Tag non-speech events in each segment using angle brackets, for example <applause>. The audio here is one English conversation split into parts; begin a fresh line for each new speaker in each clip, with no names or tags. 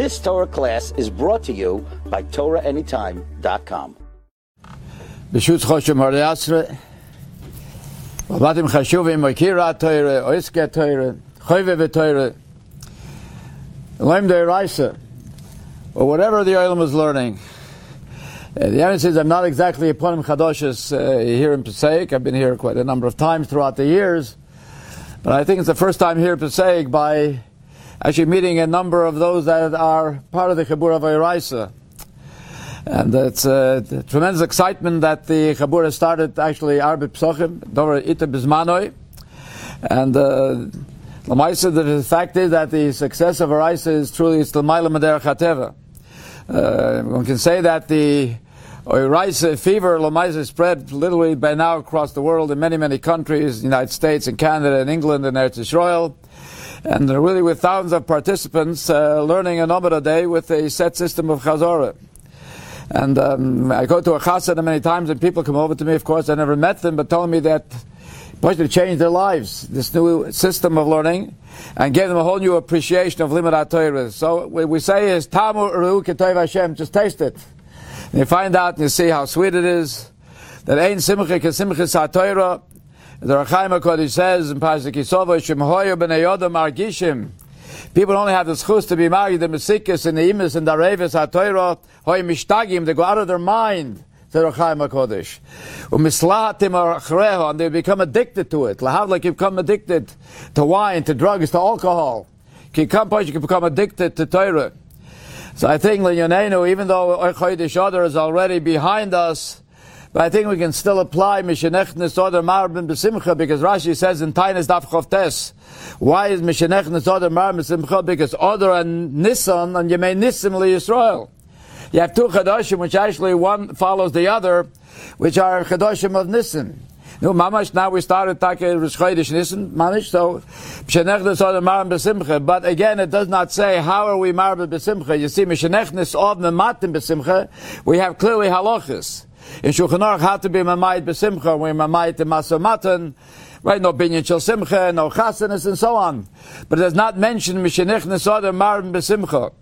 This Torah class is brought to you by TorahAnytime.com.
B'shutz Choshem Hariasre, Batim Chashuvim, Akira Teire, Oiske Teire, Choyve Teire, Leim Deiraisa, or whatever the Olam is learning. Uh, the answer is I'm not exactly a Ponim Chadoshes uh, here in Passaic. I've been here quite a number of times throughout the years. But I think it's the first time here in Passaic by actually meeting a number of those that are part of the Chabur of Eiraisa. And it's a tremendous excitement that the Chabur started actually Arbe Psochim, Dover Ita Bismanoi. And uh, the fact is that the success of Eiraisa is truly still Maila Mader Chateva. Uh, one can say that the Eiraisa fever, Lamaisa, spread literally by now across the world in many, many countries, United States and Canada and England and Eretz Israel and really with thousands of participants uh, learning a Nomad a day with a set system of Chazorah. And um, I go to a chasana many times, and people come over to me. Of course, I never met them, but telling me that to change their lives. This new system of learning, and gave them a whole new appreciation of limud Torah. So what we say is Tamu Ru Ketoiv Hashem. Just taste it. And you find out and you see how sweet it is. That ain't simcha kesimcha Torah. The Rechaim HaKodesh says in Pasuk Yisova, Shemhoyo b'nei Yodam argishim. People only have the schus to be married, the Mesikis and the Imis and the Revis HaTorah, Hoy Mishtagim, they go out of their mind, said Rechaim HaKodesh. Umislahatim achreho, and they become addicted to it. Lahav, like you become addicted to wine, to drugs, to alcohol. You can become addicted to Torah. So I think, even though Chodesh Adar is already behind us, but I think we can still apply Mishenechnes Oder Marbin Besimcha because Rashi says in Tainas Daf Chavtes, why is Mishenechnes Oder Marbin Besimcha? Because Oder and Nissan and Yemei Nisim Li Yisrael. You have two Chadoshim which actually one follows the other, which are Chadoshim of Nisim. No, mamash. Now we started talking Rosh Chodesh Nisan, mamash. So, Mishenechnes Oder Marbin Besimcha. But again, it does not say how are we Marbin Besimcha. You see, Mishenechnes Oder Matim Besimcha. We have clearly halachas. In Shulchan Aruch had to be mamayit besimcha, we're mamayit masamatan, right? No binyan shel simcha, no chasanis, and so on. But it does not mention mishenich nesoder marim besimcha.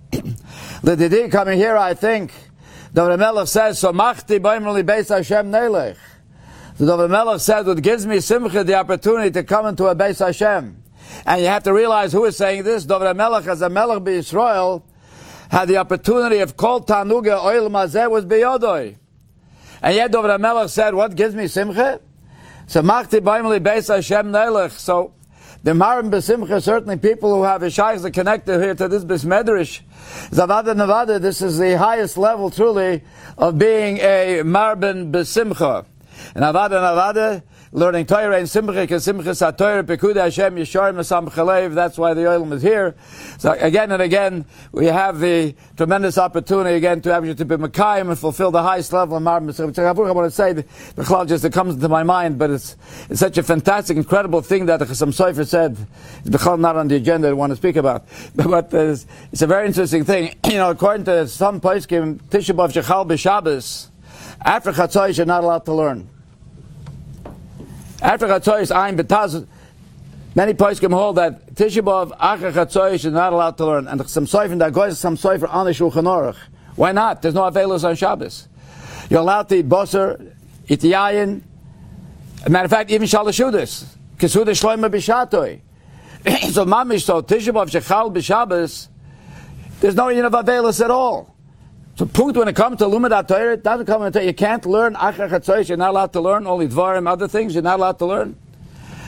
L'didi <clears throat> coming here, I think, the Melech says, so machti boimrli beis Hashem nelech. The David Melech said, what gives me simcha the opportunity to come into a Beis Hashem. And you have to realize who is saying this. David Melech, as a Melech be Israel, had the opportunity of kol tanuga oil mazeh was beyodoi. And yet David Melech said, what gives me simcha? So machti baimli beis Hashem nelech. So the Marim Besimcha, certainly people who have Ishayas are connected here to this Bismedrish. Zavada Nevada, this is the highest level truly of being a Marbin Besimcha. And Avada Nevada, learning Torah and Simcha, Simcha Satorah, Pekuda Hashem, Yisharim Masam Chalev, that's why the Olam is here. So again and again, we have the tremendous opportunity again to have you to be Mekayim and fulfill the highest level of Mar. I want to say, the, the just it comes into my mind, but it's, it's such a fantastic, incredible thing that the Chassam Sofer said, it's not on the agenda I want to speak about. <laughs> But, it's, it's, a very interesting thing. <clears throat> You know, according to some place, Tisha B'Av Shechal B'Shabbos, after Chatzai, you're not allowed to learn. After Chatzoyis, Ein Betaz, many poskim hold that Tisha B'Av after Chatzoyis is not allowed to learn, and some soifer that goes some soifer on the Shulchan Aruch. Why not? There's no Avelos on Shabbos. You're allowed to eat Boser, eat. Matter of fact, even Shalashudis. Kesuda Shloima B'Shatoi. <clears throat> so Mamish, so Tisha Shechal B'Shabbos, there's no yin of Avelos at all. So punkt when it comes to Lumidat Torah, it doesn't come until you can't learn Achar Chatzoyis, you're not allowed to learn, only Dvarim, other things, you're not allowed to learn.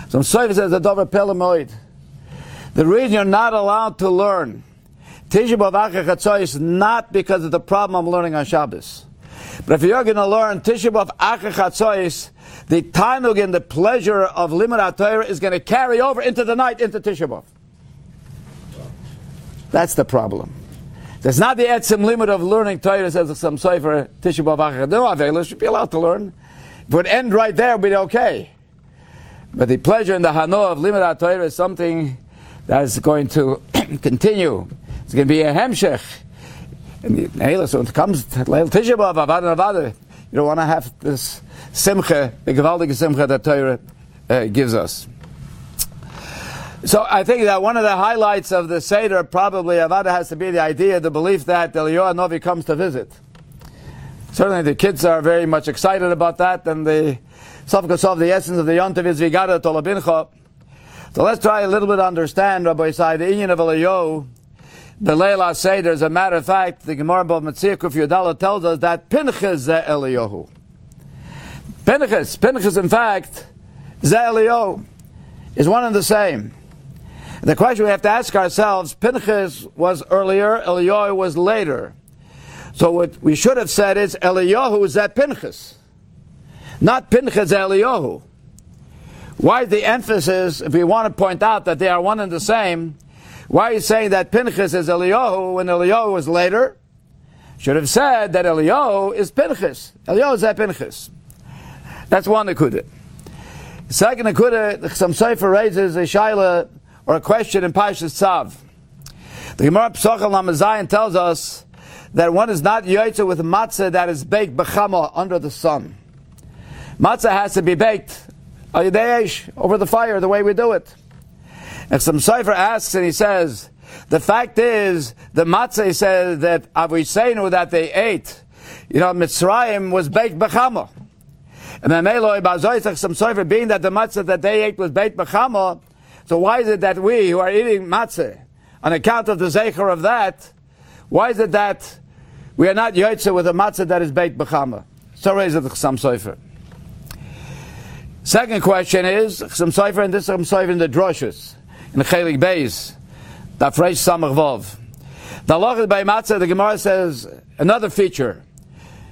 So Soif says the Dover Pelamoid. The reason you're not allowed to learn Tisha B'Av Achar Chatzoyis not because of the problem of learning on Shabbos. But if you're going to learn Tisha B'Av Achar the tainug and the pleasure of Limudat Torah is going to carry over into the night, into Tisha. That's the problem. That's not the etzim limit of learning Torah, says some Sefer Tisha B'Av No, Avela should be allowed to learn. If it would end right there, we'd be okay. But the pleasure and the hano of limit Torah is something that is going to <clears throat> continue. It's going to be a hemshech. And the so it comes to Tisha B'Av, you don't want to have this simcha, the gewaltige simcha that Torah uh, gives us. So I think that one of the highlights of the Seder probably Avada has to be the idea, the belief that the Eliyahu Novi comes to visit. Certainly the kids are very much excited about that, and the Safkasov, the essence of the Yontiv is Vigada Tolabincha. So let's try a little bit to understand, Rabbi Isai, the Inyan of Eliyahu, the Leila Seder. As a matter of fact, the Gemara of Metzia Kuf tells us that Pinchas ze Eliyahu. Pinchas, Pinchas in fact, ze is one and the same. The question we have to ask ourselves, Pinchas was earlier, Eliyahu was later. So what we should have said is Eliyahu is that Pinchas, not Pinchas Eliyahu. Why the emphasis, if we want to point out that they are one and the same, why are you saying that Pinchas is Eliyahu when Eliyahu was later? Should have said that Eliyahu is Pinchas. Eliyahu is that Pinchas. That's one Nakuda. Second Nakuda, some Sefer raises a Shaila or a question in Pashas Tzav. The Gemara Pesachim Lamazayan tells us that one is not yoitza with matzah that is baked b'chama under the sun. Matzah has to be baked over the fire, the way we do it. And some cipher asks and he says, the fact is, the matzah he says that Aviseinu that they ate, you know, Mitzrayim was baked b'chama. And then Eloi Bazoisach some cipher being that the matzah that they ate was baked b'chama, so why is it that we who are eating matzah, on account of the zecher of that, why is it that we are not yotze with a matzah that is baked b'chama? So raise it some sofer. Second question is some sofer and this some sofer in the droshes in the chelik beis, the fresh samach vov. The halachas by matzah, the Gemara says another feature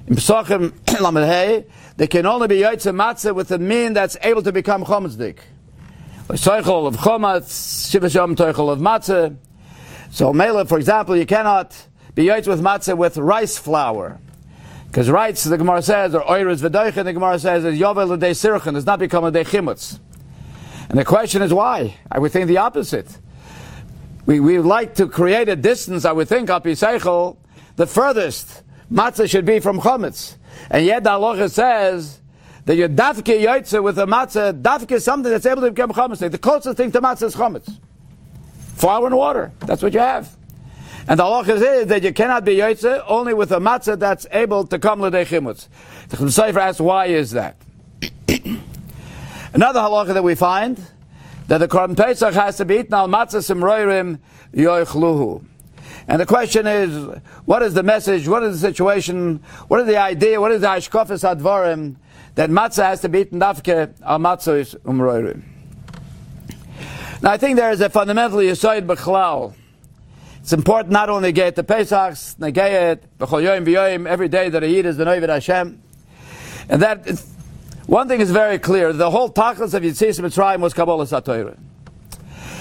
in Pesachim <clears throat> Lamed they can only be yotze matzah with a mean that's able to become chometzdik. Seichel of chomatz, shivasham toichel of matzah. So mela, for example, you cannot be yotz with matzah with rice flour. Because rice, the Gemara says, or oiris v'doichen, the Gemara says, is yovel l'dei sirchen, does not become a day chimutz. And the question is why? I would think the opposite. We, we would like to create a distance, I would think, api seichel, the furthest matzah should be from chometz. And yet the halacha says, that your dafke yoitze with a matzah, dafke is something that's able to become chametz. The closest thing to matzah is chametz. Flour and water. That's what you have. And the halacha is that you cannot be yoitze only with a matzah that's able to come l'dei chimutz. The Sefer asks, why is that? <coughs> Another halacha that we find, that the Korban Pesach has to be eaten al matzah simroirim yoichluhu. And the question is, what is the message? What is the situation? What is the idea? What is the hashkofis advarim that matzah has to be eaten dafke al matzah umroirim. Now I think there is a fundamental yisoid b'chlal. It's important not only get the Pesachs, negayet, b'chol yoyim b'yoyim, every day that I eat is the Noivid Hashem. And that, one thing is very clear, the whole tachlis of Yitzis Mitzrayim was Kabbalah Satoira.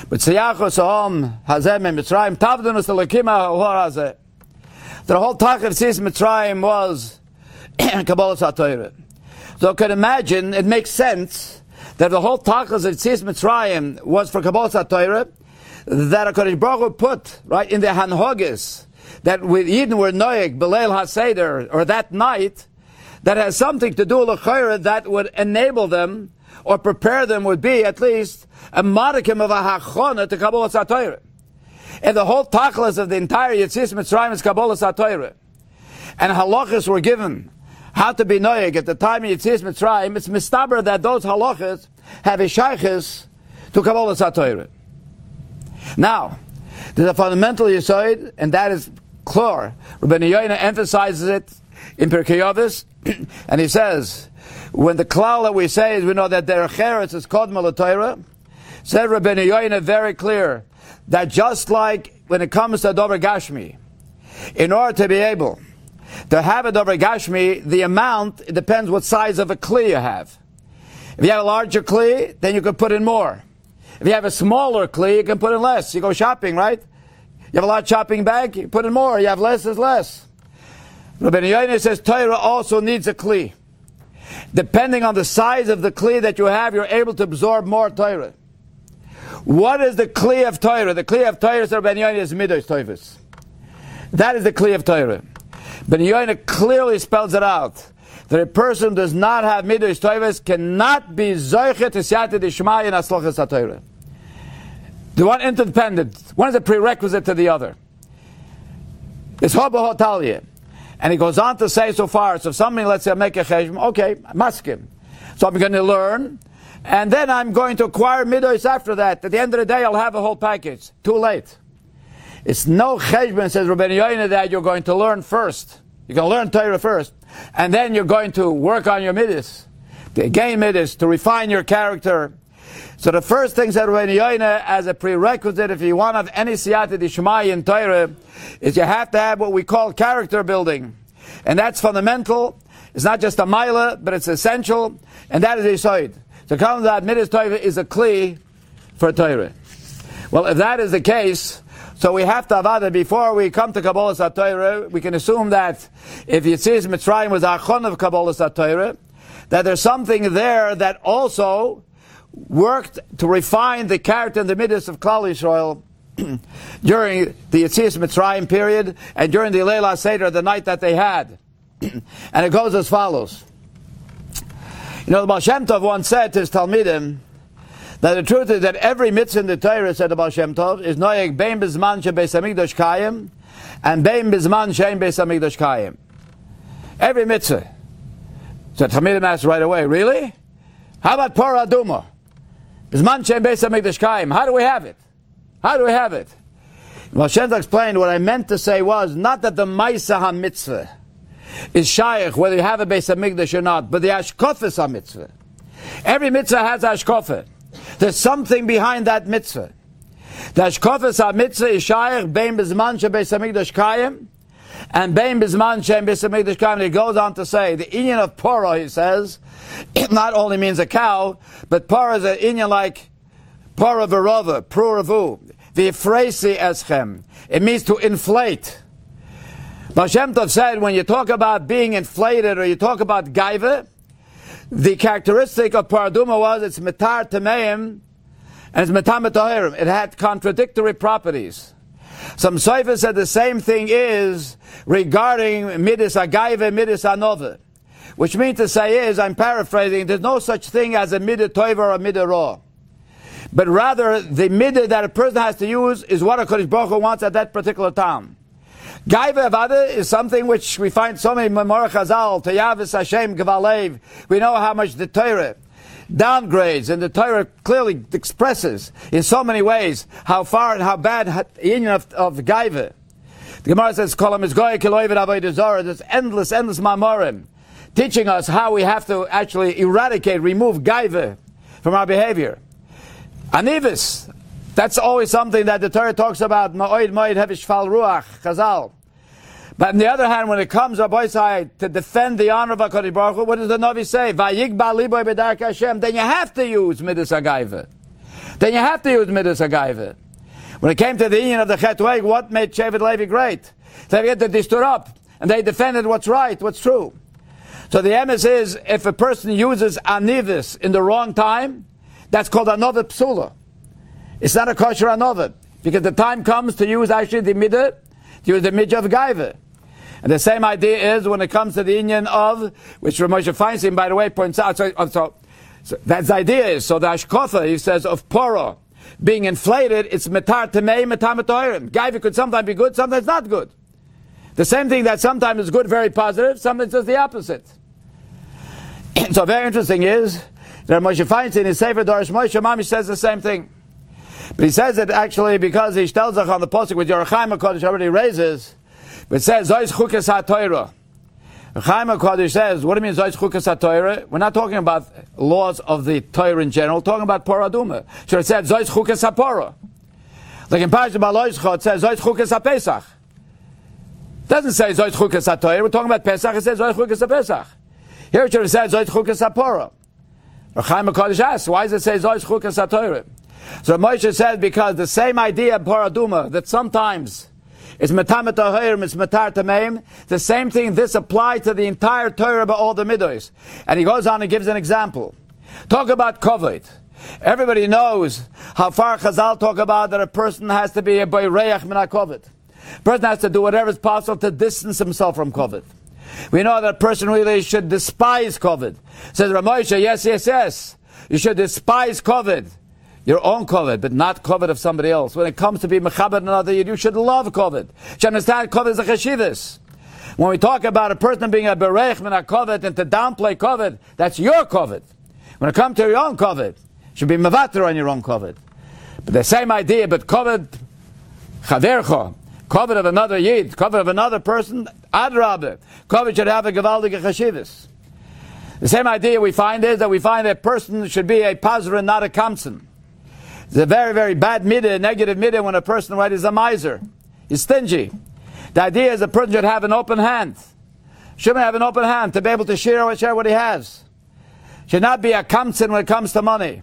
But Tziyachos Ha'om Hazem Mitzrayim, Tavdunus L'Lekima Ha'or Hazeh. The whole tachlis of Yitzis Mitzrayim was <clears throat> Kabbalah Satoira. So I can imagine, it makes sense that the whole tachas of Tzis Mitzrayim was for Kabbalah Torah, that HaKadosh Baruch Hu put, right, in the Hanhogis, that with Eden were Noeg, Belel HaSeder, or that night, that has something to do with that would enable them, or prepare them would be at least a modicum of a hachona to Kabbalah Torah. And the whole tachlas of the entire Yitzis Mitzrayim is Kabbalah Torah. And halachas were given how to be noyeg at the time of Yitzis Mitzrayim, it's mistaber that those halachas have a shaykhis to Kabbalah Satoira. Now, there's a fundamental yisoid, and that is chlor. Rabbi Yoina emphasizes it in Pirkei <clears throat> and he says, when the klal that we say is we know that their cheretz is called Malatoira, said Rabbi Yoina very clear that just like when it comes to Dover Gashmi, in order to be able to have a Dover Gashmi, the amount, depends what size of a Kli you have. If you have a larger Kli, then you can put in more. If you have a smaller Kli, you can put in less. You go shopping, right? You have a large shopping bag, you put in more. You have less is less. Rabbi Yoina says Torah also needs a Kli. Depending on the size of the Kli that you have, you're able to absorb more Torah. What is the Kli of Torah? The Kli of Torah, Rabbi Yoina, is Midos Toivis. That is the Kli of Torah. Ben Yoina clearly spells it out. That a person does not have midas toivas cannot be zoichet esyate dishmai in aslachas haTorah. The one interdependent. One is a prerequisite to the other. It's Hoba Hotalia. And he goes on to say so far, so if somebody, let's say, I make a cheshbon, okay, maskim. So I'm going to learn, and then I'm going to acquire midos after that. At the end of the day, I'll have a whole package. Too late. It's no cheshbon, says Rabbi Yoina, that you're going to learn first. You're going to learn Torah first, and then you're going to work on your midas, to gain midas, to refine your character. So the first thing said Rabbi Yoina, as a prerequisite, if you want to have any siyata dishmai in Torah, is you have to have what we call character building. And that's fundamental. It's not just a mila, but it's essential, and that is a Yisoid. So comes that midas Torah is a kli for Torah. Well, if that is the case, so we have to avada before we come to Kabbalah Torah. We can assume that if Yitzis Mitzrayim was Achon of Kabbalah Torah, that there's something there that also worked to refine the character and the midas of Klal Yisrael <clears throat> during the Yitzis Mitzrayim period and during the Leila Seder, the night that they had. <clears throat> and it goes as follows. You know, the Baal Shem Tov once said to his Talmidim that the truth is that every mitzvah in the Torah, said Baal Shem Tov, is noyeg bein bizman she beis hamikdash kayim and bein bizman shein beis hamikdash kayim. Every mitzvah. So Talmidim asked right away, really? How about Parah Aduma? Bizman shein beis hamikdash kayim. How do we have it? How do we have it? Well, Shem explained what I meant to say was not that the Maisa HaMitzvah is shaykh whether you have a Beis HaMikdash or not, but the Ashkofis HaMitzvah. Every mitzvah has Ashkofah. There's something behind that mitzvah. The Ashkofis HaMitzvah is shaykh bein bizman she Beis HaMikdash kayim and bein bizman she Beis HaMikdash kayim. He goes on to say, the Inyan of Poro, he says, it <clears throat> not only means a cow, but Poro is an Inyan like Para verova, pruravu, v'ifresi eschem. It means to inflate. Bashem Tov said, when you talk about being inflated or you talk about gaiva, the characteristic of paraduma was it's metar tameim and it's metar It had contradictory properties. Some Seifers said the same thing is regarding midis agaiva, midis anova. Which means to say is, I'm paraphrasing, there's no such thing as a midah toiva or a midah raw but rather the midah that a person has to use is what a Kodesh Baruch Hu wants at that particular time. Gaiva Avada is something which we find so many Memorah Chazal, Tayavis Hashem Gavalev. We know how much the Torah downgrades, and the Torah clearly expresses in so many ways how far and how bad the union of, of Gaiva. The Gemara says, Kolam is goy There's endless, endless mamorim teaching us how we have to actually eradicate, remove Gaiva from our behavior. Anivis. That's always something that the Torah talks about. Ma'oid ma'oid hevish fal ruach, chazal. But on the other hand, when it comes, to defend the honor of HaKadosh Baruch Hu, what does the Navi say? Then you have to use Midas Agaiva. Then you have to use Midas Agaiva. When it came to the union of the Chetweg, what made Shevet Levi great? They had to stood up and they defended what's right, what's true. So the emes is, if a person uses anivis in the wrong time, that's called another psula. It's not a kosher another because the time comes to use actually the midah, to use the midah of gaiva. And the same idea is when it comes to the union of, which Ramosha Feinstein, by the way, points out. So, so, so that's the idea is, so the Ashkofa, he says, of Poro, being inflated, it's metar temei, metar metoirim. Gaiva could sometimes be good, sometimes not good. The same thing that sometimes is good, very positive, sometimes is the opposite. <clears throat> so very interesting is, that Moshe Feinstein in his Sefer Dorish Moshe Mami says the same thing. But he says it actually because he tells us on the posting with Yerachim HaKodesh already raises, but it says, Zois Chukes HaToira. Chaim HaKodesh says, what do you mean Zois Chukes HaToira? We're not talking about laws of the Torah in general, we're talking about Poraduma. So it said, Zois Chukes HaPora. Like in Parashat Baloischa, it says, Zois Chukes HaPesach. It doesn't say Zois Chukes HaToira, we're talking about Pesach, it says Zois Chukes HaPesach. Here it should have said Zois Chukes HaPora. Chaim HaKadosh asks, why does it say Zois Chukas HaTorah? So Moshe said, because the same idea, Paraduma, that sometimes it's Metamet Ahirim, it's Metar Tameim, the same thing, this applied to the entire Torah about all the Midos. And he goes on and gives an example. Talk about Kovet. Everybody knows how far Chazal talk about that a person has to be a Bayreach Mina Kovet. A person has to do whatever is possible to distance himself from Kovet. We know that a person really should despise kovod. Says Ramosha, yes, yes, yes. You should despise kovod. Your own kovod, but not kovod of somebody else. When it comes to be mechaber another Yid, you should love kovod. You understand kovod is a cheshivas. When we talk about a person being a berech min a kovod and to downplay kovod, that's your kovod. When it comes to your own kovod, should be mevater on your own kovod. But the same idea, but kovod, chavercha, kovod of another yid, kovod of another person, adrabe, kovod should have a gewaldige chashivas. The same idea we find is that we find that a person should be a pasra, not a kamsen. It's a very, very bad midah, negative midah when a person right is a miser. He's stingy. The idea is a person should have an open hand. Shouldn't have an open hand to be able to share, share what he has. Should not be a kamsen when it comes to money.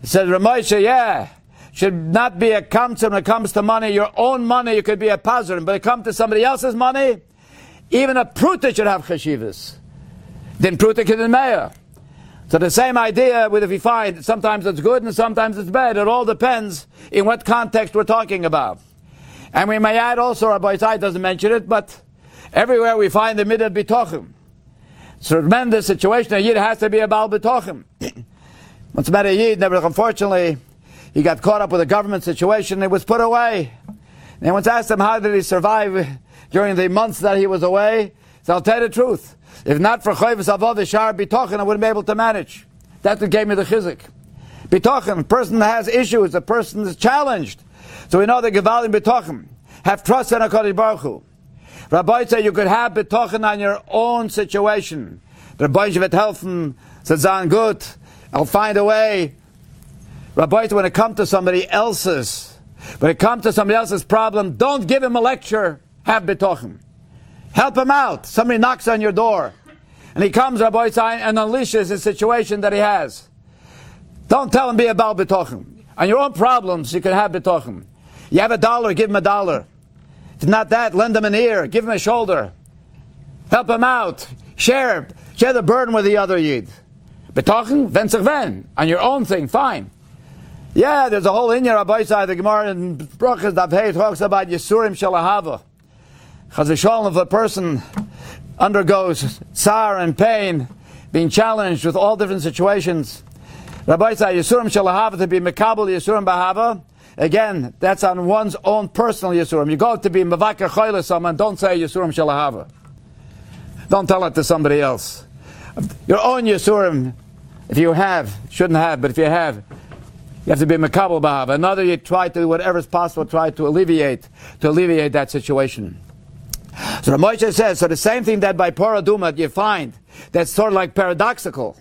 He says, Ramosha, yeah, should not be a kamsen when it comes to money. Your own money, you could be a pasr, but it comes to somebody else's money, even a pruta should have chashivas. Then pruta can mayor. So the same idea with if you find sometimes it's good and sometimes it's bad. It all depends in what context we're talking about. And we may add also, Rabbi Isai doesn't mention it, but everywhere we find the midah bitochim. It's a tremendous situation. A yid has to be a bal bitochim. <coughs> Once met a yid, never, unfortunately, he got caught up with a government situation. It was put away. And once asked him how did he survive during the months that he was away, so I'll tell you the truth. If not for Chayvus Avov, the Shar Bitochen, I wouldn't be able to manage. That's what gave me the chizik. Bitochen, a person has issues, a person is challenged. So we know that Gevalim Bitochen have trust in HaKadosh Baruch Hu. Rabbi said you could have Bitochen on your own situation. Rabbi wird helfen, said Zan good, I'll find a way. Rabbi said, when it comes to somebody else's, when it comes to somebody else's problem, don't give him a lecture, have Bitochen. Help him out. Somebody knocks on your door. And he comes, Rabbi Yitzhak, and unleashes the situation that he has. Don't tell him be about betochim. On your own problems, you can have betochim. You have a dollar, give him a dollar. If not that, lend him an ear, give him a shoulder. Help him out. Share, share the burden with the other yid. Betochen, ven ven. On your own thing, fine. Yeah, there's a whole in your Rabbi Yitzhak, the Gemara in Brachas Davhei talks about Yisurim Shalahava. Chazal if a person undergoes tsar and pain, being challenged with all different situations, Rabbi said, Yisurim Shalahava to be Mekabel Yisurim Bahava. Again, that's on one's own personal Yisurim. You go to be Mavaka Choyle someone, don't say Yisurim Shalahava. Don't tell it to somebody else. Your own Yisurim, if you have, shouldn't have, but if you have, you have to be Mekabel Bahava. Another, you try to, do whatever is possible, try to alleviate, to alleviate that situation. So Moshe says, so the same thing that by Paraduma you find that's sort of like paradoxical.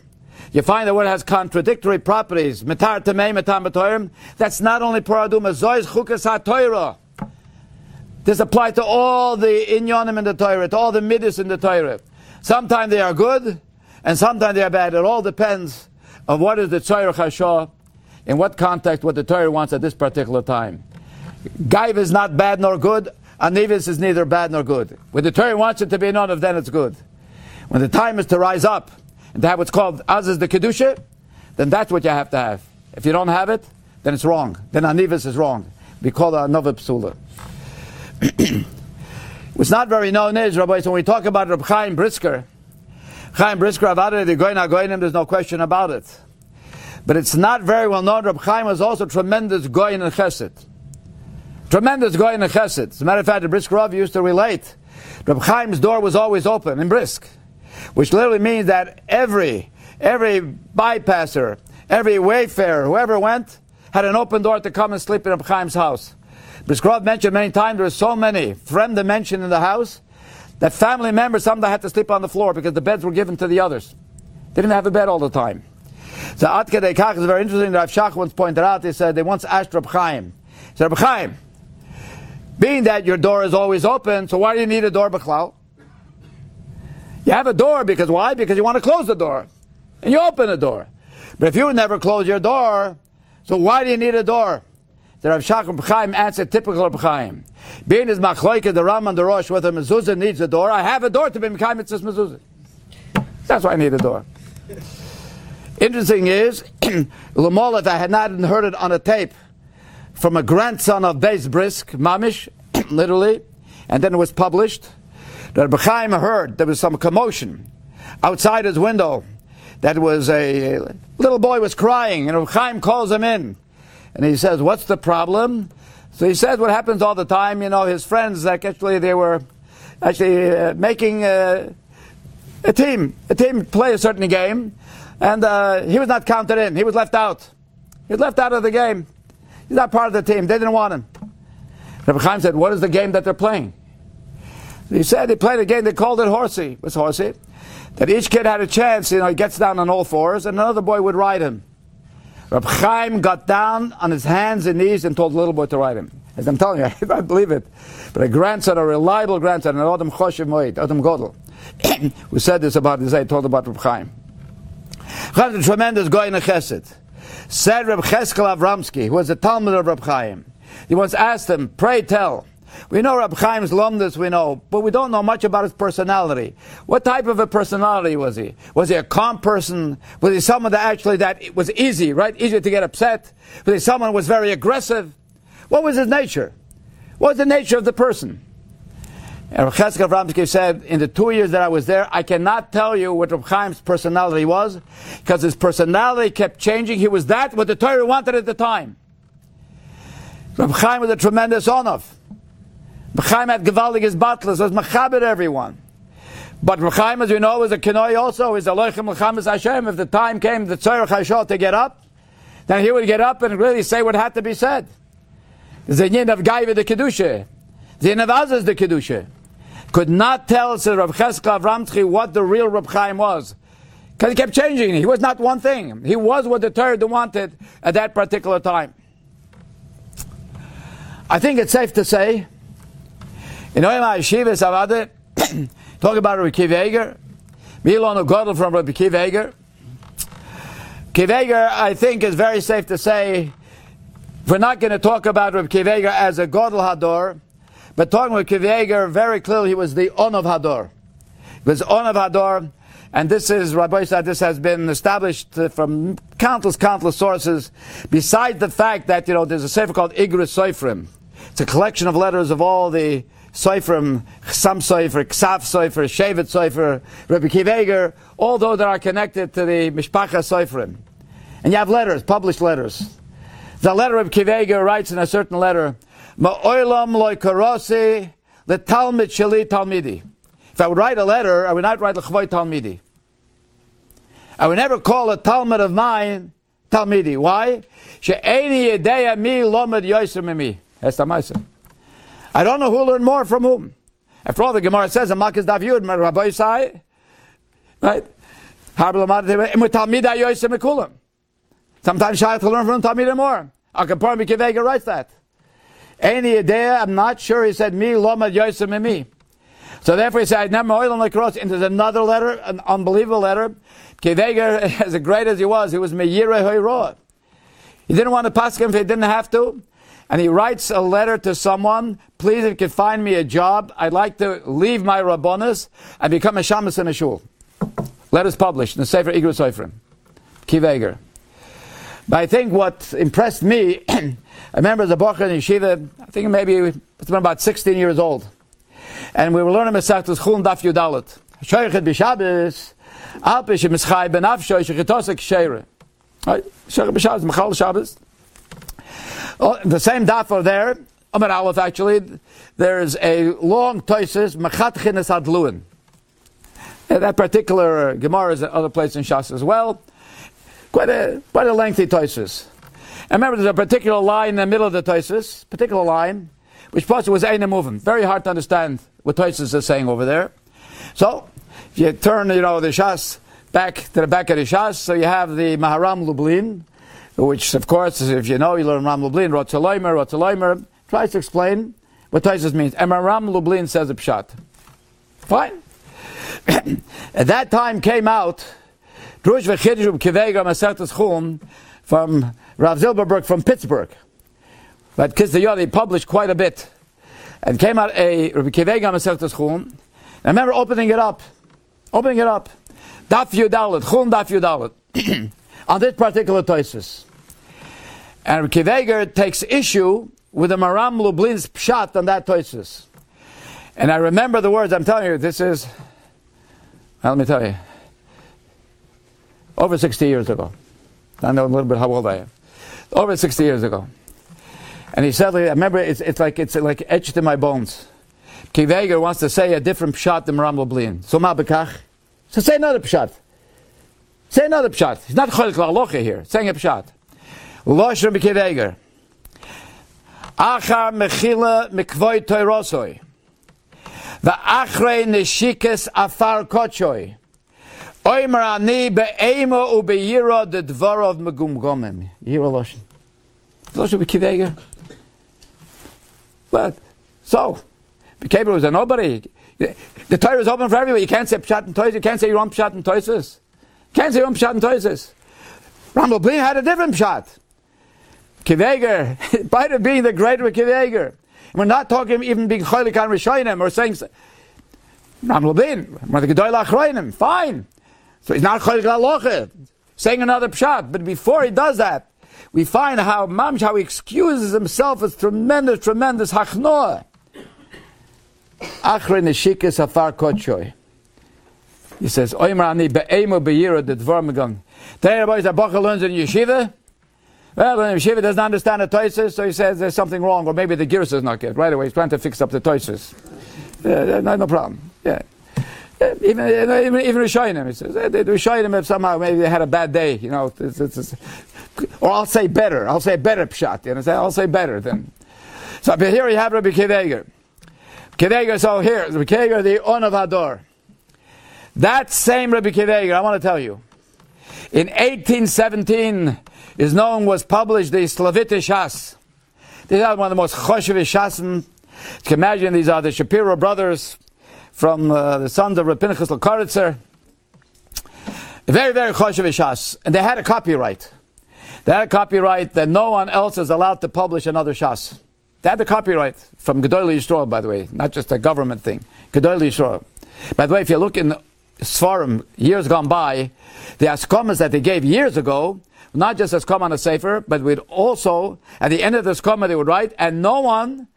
You find that what has contradictory properties, that's not only paraduma, zois chukas This applies to all the inyonim in the Torah, to all the midas in the Torah. Sometimes they are good, and sometimes they are bad. It all depends on what is the Torah chashah, in what context, what the Torah wants at this particular time. Gaiv is not bad nor good. Anivis is neither bad nor good. When the Torah wants it to be none of, then it's good. When the time is to rise up and to have what's called as is the kedusha, then that's what you have to have. If you don't have it, then it's wrong. Then anivis is wrong. We call it another psula. <clears throat> What's not very known is, Rabbi, when we talk about Reb Chaim Brisker, Chaim Brisker Avada, the Goyin HaGoyinim, there's no question about it. But it's not very well known. Reb Chaim was also tremendous Goyin and Chesed. Tremendous guy in the chesed. As a matter of fact, the Brisk Rav used to relate. Reb Chaim's door was always open in Brisk, which literally means that every every bypasser, every wayfarer, whoever went, had an open door to come and sleep in Reb Chaim's house. Brisk Rav mentioned many times there were so many friend dimension in the house that family members sometimes had to sleep on the floor because the beds were given to the others. They didn't have a bed all the time. So Atke Kach is very interesting. Rav Shach once pointed out. he said they once asked Reb Chaim. He said, Reb Chaim, being that your door is always open, so why do you need a door, Bechlau? You have a door because why? Because you want to close the door. And you open the door. But if you never close your door, so why do you need a door? The Rav Shachar Chaim answered typical of Chaim. Being is machloike the Ram and the Rosh, whether mezuzah needs a door, I have a door to be Mekayim, it's mezuzah. That's why I need a door. Interesting is, <clears throat> Lamol, if I had not heard it on a tape, from a grandson of Beis Brisk, Mamish, <coughs> literally, and then it was published. That Chaim heard there was some commotion outside his window. That was a little boy was crying, and Chaim calls him in. And he says, What's the problem? So he says what happens all the time. You know, his friends, like actually, they were actually uh, making uh, a team, a team play a certain game, and uh, he was not counted in. He was left out. He was left out of the game. He's not part of the team. They didn't want him. Rabbi Chaim said, What is the game that they're playing? He said they played a game, they called it horsey. What's horsey? That each kid had a chance, you know, he gets down on all fours, and another boy would ride him. Rab Chaim got down on his hands and knees and told the little boy to ride him. As I'm telling you, <laughs> I don't believe it. But a grandson, a reliable grandson, an Adam Choshev Moed, Adam Godel, <clears throat> who said this about this, I told about Rab Chaim. Chaim, the tremendous guy in a chesed, said Rab Cheskel Avramsky, who was the Talmud of Rab Chaim. He once asked him, pray tell, we know Rab Chaim's lumdus, we know, but we don't know much about his personality. What type of a personality was he? Was he a calm person? Was he someone that actually that it was easy, right? Easy to get upset? Was he someone who was very aggressive? What was his nature? What was the nature of the person? And Rav Cheskel Avramsky said, in the two years that I was there, I cannot tell you what Rab Chaim's personality was, because his personality kept changing. He was that what the Torah wanted at the time. Rab Chaim was a tremendous onof. Chaim had Gevaldig his butlers, was Machabit everyone. But Chaim, as you know, was a Kenoi also, is a Loichem Lechamis Hashem. If the time came, the Tzorach Hashot to get up, then he would get up and really say what had to be said. The yin of Gaiva the Kedusha. The yin of Azaz the Kedusha. Could not tell Sir Rav Cheskel Avramtchi what the real Rab Chaim was. Because he kept changing. He was not one thing. He was what the Torah wanted at that particular time. I think it's safe to say in Oyam HaYeshivas Avade, <coughs> talk about Rabbi Kiv Eger, Milon Godel from Rabbi Kiv Eger. I think, is very safe to say, we're not going to talk about Rabbi Kiv as a Godel Hador, but talking with Kiv Eger, very clearly he was the On of Hador. He was On of Hador, and this is, Rabbi said, this has been established from countless, countless sources, besides the fact that, you know, there's a sefer called Igris Seifrim. It's a collection of letters of all the Seifrim, Chsam Seifer, Ksav Seifer, Shevet Seifer, Rabbi Kiveger, all those that are connected to the Mishpacha Seifrim. And you have letters, published letters. The letter of Kiveger writes in a certain letter, Ma'olam loy karosi le talmid sheli talmidi. If I would write a letter, I would not write l'chvoy talmidi. I would never call a talmud of mine talmidi. Why? She'eni yedeya mi lomed yoser mimi. That's the. I don't know who learned more from whom. After all, the Gemara says, "Amakas Dav Yud, Rabbi Sai, right? Sometimes Shai to learn from Talmid more. Al Kapar Mikivega writes that. Any idea? I'm not sure. He said, "Me lomad yosem me." So therefore, he said, "I never oil like cross." And there's another letter, an unbelievable letter. Kivega, <laughs> as great as he was, he was meyira hoyroa. He didn't want to pass him if he didn't have to and he writes a letter to someone, please if you could find me a job, I'd like to leave my rabbonis and become a shamus in a shul. Letters published in the Sefer Igros Seifrim. Kiveger. But I think what impressed me, <clears throat> I remember a Bocher in Yeshiva, I think maybe it's been about 16 years old. And we were learning Masechtas Chulun Daf Yudalit. Shoychet b'Shabbos, Al Pishim Mischai Shechitosek Sheire. Right? Shoychet Machal Shabbos. Oh, the same daf there, Amar Aleph actually, there's a long toises, Machat Chines Adluin. That particular Gemara is other place in Shas as well. Quite a, quite a lengthy. And remember, there's a particular line in the middle of the toises, particular line, which possibly was Aina moving. Very hard to understand what toises is saying over there. So, if you turn, you know, the Shas back to the back of the Shas, so you have the Maharam Lublin, which, of course, if you know, you learn Ram Lublin, Rotzaloimer, Rotzaloimer, tries to explain what Taisus means. And Ram Lublin says a pshat. Fine. <coughs> At that time came out Drush V'Chiddush Kivega Masertas Chum from Rav Zilberberg from Pittsburgh. But Kizdayot, they published quite a bit. And came out a Rabbi Kivega Masertas Chum. I remember opening it up. Opening it up. Daf Yudalit, Chum Daf Yudalit. <clears throat> on this particular Toisus. And Kiveger takes issue with the Maram Lublin's pshat on that Toisus. And I remember the words, I'm telling you, this is, well, let me tell you, over 60 years ago. I know a little bit how old I am. over 60 years ago. And he said, I remember it's, it's like it's like etched in my bones. Kiveger wants to say a different pshat than Rambam Blin. So ma bekach. So say another pshat. Say another pshat. He's not cholik la'alocha here. Saying a pshat. Losher b'kiveger. Achar mechila mikvoy toirosoi. Va'achrei neshikes afar kochoi. Oimer ani be'emo u'be'yiro de dvorov megumgomim. Yiro loshen. Loshen b'kiveger. But, so, Bekabel was a nobody. The Torah is open for everybody. You can't say Pshat and Toises. You can't say you want Pshat and Toises. You can't say you want Pshat and Toises. Rambam Blin had a different Pshat. Kiveger, <laughs> by the being the greater Kiveger. We're not talking even being Cholik on Rishonim or saying Rambam Blin, the Gedoyla Achroinim, fine. So he's not Cholik Laloche, saying another Pshat. But before he does that, we find how Mamsh, how he excuses himself as tremendous, tremendous Hachnoah. Achre neshikas afar kochoy. He says, Oimer ani be'emo be'yira the dvar megang. Today, everybody's a bacha learns in yeshiva. Well, the yeshiva doesn't understand the toises, so he says there's something wrong, or maybe the girs is not good. Right away, he's trying to fix up the toises. Yeah, no, no problem. Yeah. Even even even he says the Rishonim have somehow maybe they had a bad day, you know. It's, it's, it's, or I'll say better. I'll say better pshat. You know, I'll say better than. So but here we have Rabbi Kiveger. Kiveger, so here, Rabbi Kiveger, the On of Hador. That same Rabbi Kiveger, I want to tell you, in 1817 is known was published the Slavite Shas. These are one of the most choshev shasim. You can imagine these are the Shapiro brothers from uh, the sons of Rabbi Pinchas Lakaritzer. Very, very choshev shas. And they had a copyright. They had a copyright that no one else is allowed to publish another shas. They had the copyright from Gedolei Yisrael, by the way, not just a government thing. Gedolei Yisrael. By the way, if you look in Sfarim, years gone by, the askomas that they gave years ago, not just as come on a sefer, but would also, at the end of the askoma, they would write, and no one,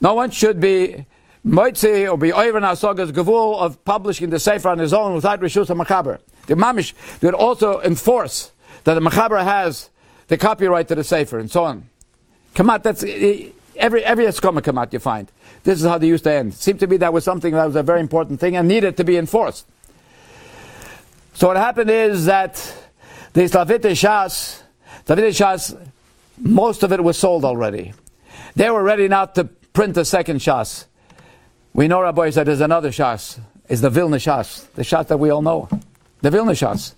no one should be moitzi or be over asagas gavul of publishing the sefer on his own without rishus machaber. The mamish would also enforce that the machaber has the copyright to the sefer and so on. Come Kamat, that's eh, every every eskoma kamat you find. This is how they used to end. It seemed to me that was something that was a very important thing and needed to be enforced. So what happened is that the Slavite Shas, Slavite Shas, most of it was sold already. They were ready now to print the second Shas. We know, Rabbi, that there's another Shas. It's the Vilna Shas, the Shas that we all know. The Vilna Shas.